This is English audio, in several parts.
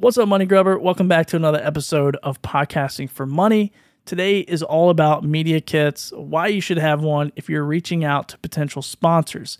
What's up, Money Grubber? Welcome back to another episode of Podcasting for Money. Today is all about media kits, why you should have one if you're reaching out to potential sponsors.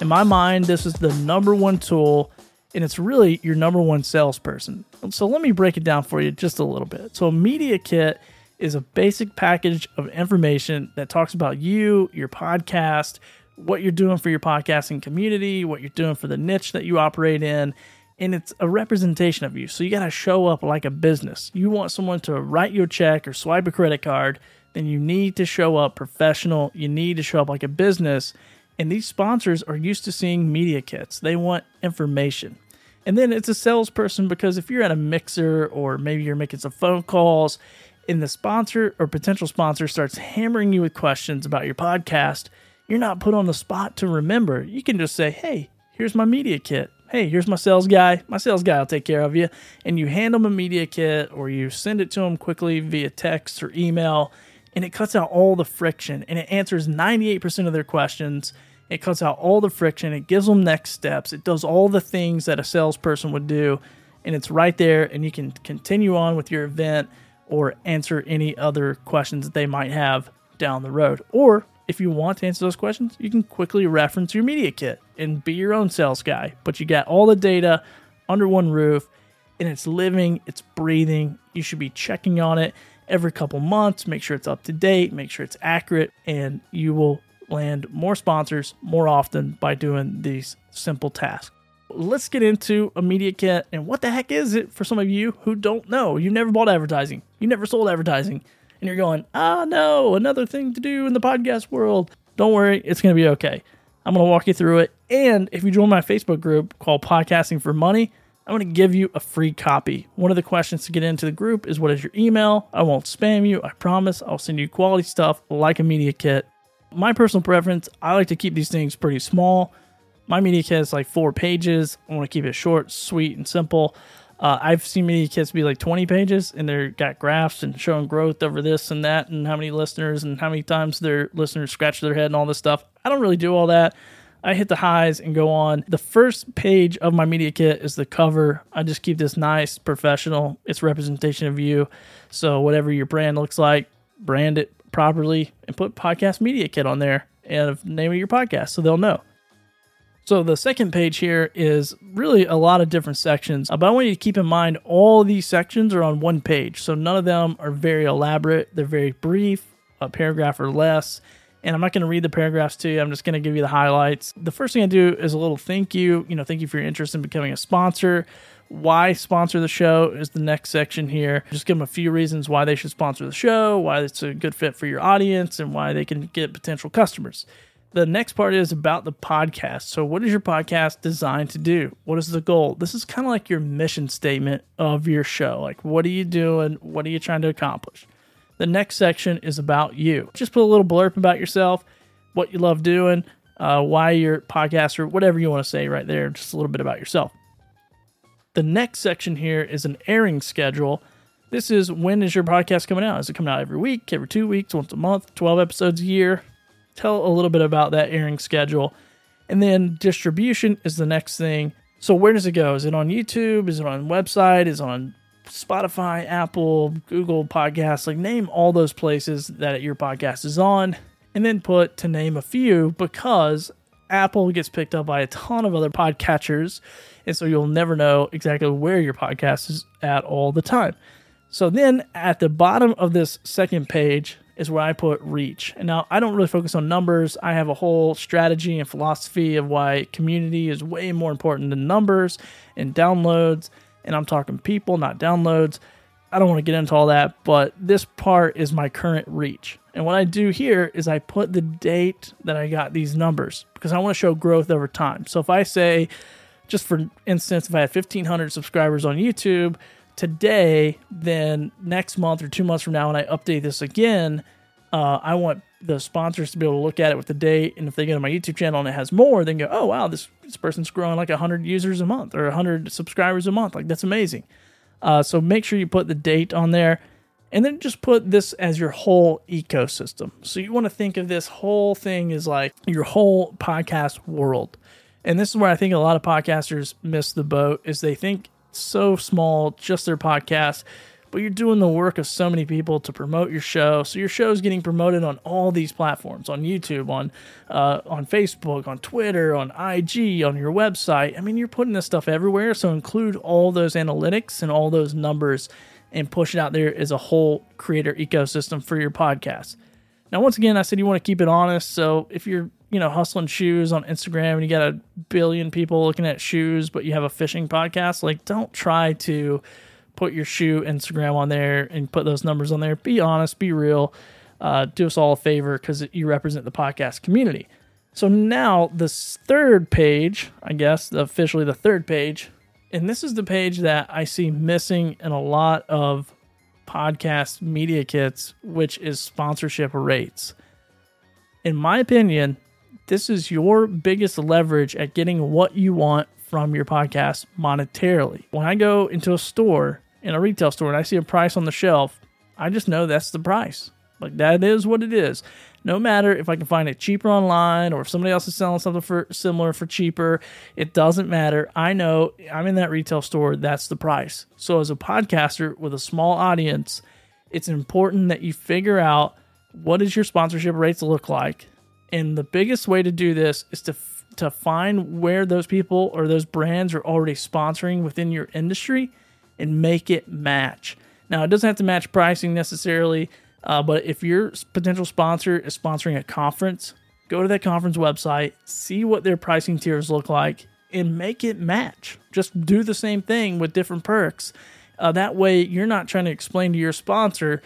In my mind, this is the number one tool, and it's really your number one salesperson. So let me break it down for you just a little bit. So, a media kit is a basic package of information that talks about you, your podcast, what you're doing for your podcasting community, what you're doing for the niche that you operate in, and it's a representation of you. So you got to show up like a business. You want someone to write you a check or swipe a credit card, then you need to show up professional. You need to show up like a business. And these sponsors are used to seeing media kits. They want information. And then it's a salesperson because if you're at a mixer or maybe you're making some phone calls and the sponsor or potential sponsor starts hammering you with questions about your podcast, you're not put on the spot to remember. You can just say, hey, here's my media kit. Hey, here's my sales guy. My sales guy will take care of you. And you hand them a media kit or you send it to them quickly via text or email. And it cuts out all the friction and it answers 98% of their questions. It cuts out all the friction. It gives them next steps. It does all the things that a salesperson would do. And it's right there. And you can continue on with your event or answer any other questions that they might have down the road. Or if you want to answer those questions, you can quickly reference your media kit and be your own sales guy. But you got all the data under one roof and it's living, it's breathing. You should be checking on it every couple months, make sure it's up to date, make sure it's accurate, and you will land more sponsors more often by doing these simple tasks. Let's get into a media kit and what the heck is it for some of you who don't know? You've never bought advertising, you never sold advertising and you're going, ah, no, another thing to do in the podcast world. Don't worry, it's going to be okay. I'm going to walk you through it. And if you join my Facebook group called Podcasting for Money, I'm going to give you a free copy. One of the questions to get into the group is what is your email? I won't spam you. I promise. I'll send you quality stuff like a media kit. My personal preference, I like to keep these things pretty small. My media kit is like four pages. I want to keep it short, sweet, and simple. Uh, I've seen media kits be like 20 pages and they're got graphs and showing growth over this and that and how many listeners and how many times their listeners scratch their head and all this stuff. I don't really do all that. I hit the highs and go on. The first page of my media kit is the cover. I just keep this nice, professional. It's representation of you. So whatever your brand looks like, brand it properly and put podcast media kit on there and the name of your podcast so they'll know. So the second page here is really a lot of different sections, but I want you to keep in mind all these sections are on one page. So none of them are very elaborate. They're very brief, a paragraph or less. And I'm not going to read the paragraphs to you. I'm just going to give you the highlights. The first thing I do is a little thank you. You know, thank you for your interest in becoming a sponsor. Why sponsor the show is the next section here. Just give them a few reasons why they should sponsor the show, why it's a good fit for your audience, and why they can get potential customers the next part is about the podcast. So, what is your podcast designed to do? What is the goal? This is kind of like your mission statement of your show. Like, what are you doing? What are you trying to accomplish? The next section is about you. Just put a little blurb about yourself, what you love doing, uh, why your podcast, or whatever you want to say right there, just a little bit about yourself. The next section here is an airing schedule. This is when is your podcast coming out? Is it coming out every week, every two weeks, once a month, 12 episodes a year? Tell a little bit about that airing schedule. And then distribution is the next thing. So where does it go? Is it on YouTube? Is it on website? Is it on Spotify, Apple, Google Podcasts? Like name all those places that your podcast is on and then put to name a few because Apple gets picked up by a ton of other podcatchers. And so you'll never know exactly where your podcast is at all the time. So then at the bottom of this second page, is where I put reach. And now I don't really focus on numbers. I have a whole strategy and philosophy of why community is way more important than numbers and downloads. And I'm talking people, not downloads. I don't want to get into all that, but this part is my current reach. And what I do here is I put the date that I got these numbers because I want to show growth over time. So if I say, just for instance, if I had 1,500 subscribers on YouTube, today, then next month or two months from now, when I update this again, uh, I want the sponsors to be able to look at it with the date. And if they go to my YouTube channel and it has more, then go, oh, wow, this, this person's growing like 100 users a month or 100 subscribers a month. Like, that's amazing. Uh, so make sure you put the date on there. And then just put this as your whole ecosystem. So you want to think of this whole thing as like your whole podcast world. And this is where I think a lot of podcasters miss the boat is they think so small, just their podcast, but you're doing the work of so many people to promote your show. So your show is getting promoted on all these platforms, on YouTube, on uh, on Facebook, on Twitter, on IG, on your website. I mean, you're putting this stuff everywhere. So include all those analytics and all those numbers and push it out there as a whole creator ecosystem for your podcast. Now, once again, I said you want to keep it honest. So if you're you know, hustling shoes on Instagram and you got a billion people looking at shoes, but you have a fishing podcast, like don't try to put your shoe Instagram on there and put those numbers on there. Be honest, be real. Uh, do us all a favor because you represent the podcast community. So now this third page, I guess, officially the third page, and this is the page that I see missing in a lot of podcast media kits, which is sponsorship rates. In my opinion, this is your biggest leverage at getting what you want from your podcast monetarily. When I go into a store, in a retail store, and I see a price on the shelf, I just know that's the price. Like that is what it is. No matter if I can find it cheaper online or if somebody else is selling something for similar for cheaper, it doesn't matter. I know I'm in that retail store, that's the price. So as a podcaster with a small audience, it's important that you figure out what does your sponsorship rates look like and the biggest way to do this is to to find where those people or those brands are already sponsoring within your industry and make it match. Now, it doesn't have to match pricing necessarily, uh, but if your potential sponsor is sponsoring a conference, go to that conference website, see what their pricing tiers look like, and make it match. Just do the same thing with different perks. Uh, that way, you're not trying to explain to your sponsor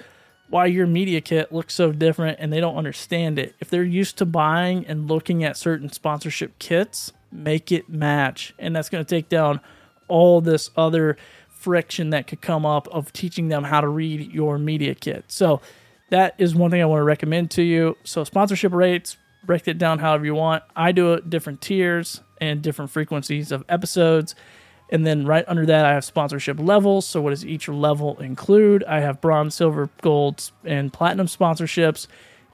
why your media kit looks so different and they don't understand it. If they're used to buying and looking at certain sponsorship kits, make it match. And that's going to take down all this other friction that could come up of teaching them how to read your media kit. So that is one thing I want to recommend to you. So sponsorship rates, break it down however you want. I do it different tiers and different frequencies of episodes. And then right under that, I have sponsorship levels. So, what does each level include? I have bronze, silver, gold, and platinum sponsorships,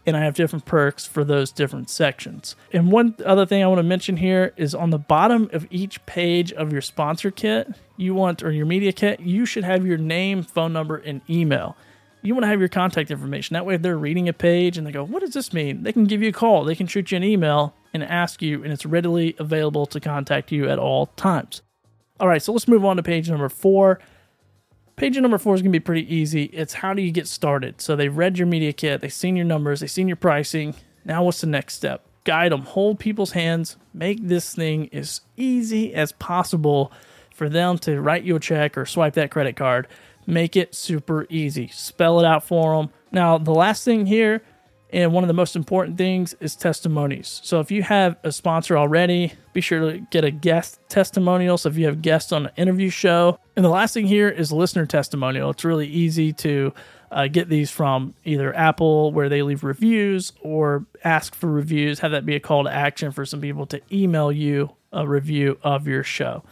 and I have different perks for those different sections. And one other thing I want to mention here is on the bottom of each page of your sponsor kit, you want, or your media kit, you should have your name, phone number, and email. You want to have your contact information. That way, if they're reading a page and they go, What does this mean? They can give you a call, they can shoot you an email and ask you, and it's readily available to contact you at all times. All right, so let's move on to page number four. Page number four is going to be pretty easy. It's how do you get started? So they've read your media kit, they've seen your numbers, they've seen your pricing. Now, what's the next step? Guide them, hold people's hands, make this thing as easy as possible for them to write you a check or swipe that credit card. Make it super easy. Spell it out for them. Now, the last thing here and one of the most important things is testimonies. So if you have a sponsor already, be sure to get a guest testimonial. So if you have guests on an interview show. And the last thing here is listener testimonial. It's really easy to uh, get these from either Apple, where they leave reviews, or ask for reviews. Have that be a call to action for some people to email you a review of your show.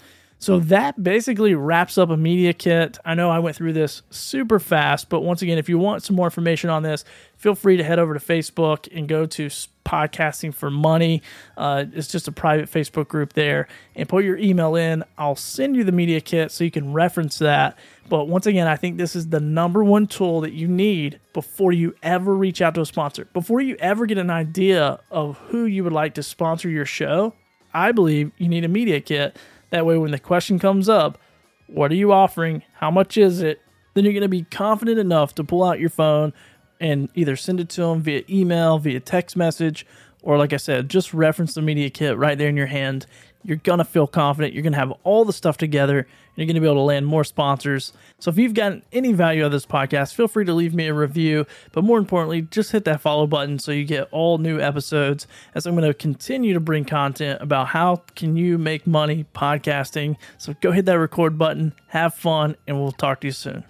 So that basically wraps up a media kit. I know I went through this super fast, but once again, if you want some more information on this, feel free to head over to Facebook and go to Podcasting for Money. Uh, it's just a private Facebook group there, and put your email in. I'll send you the media kit so you can reference that. But once again, I think this is the number one tool that you need before you ever reach out to a sponsor, before you ever get an idea of who you would like to sponsor your show. I believe you need a media kit that way, when the question comes up, what are you offering? How much is it? Then you're going to be confident enough to pull out your phone and either send it to them via email, via text message, or like I said, just reference the media kit right there in your hand you're to feel confident. You're to have all the stuff together. And you're to be able to land more sponsors. So if you've gotten any value out of this podcast, feel free to leave me a review. But more importantly, just hit that follow button so you get all new episodes as I'm to continue to bring content about how can you make money podcasting. So go hit that record button, have fun, and we'll talk to you soon.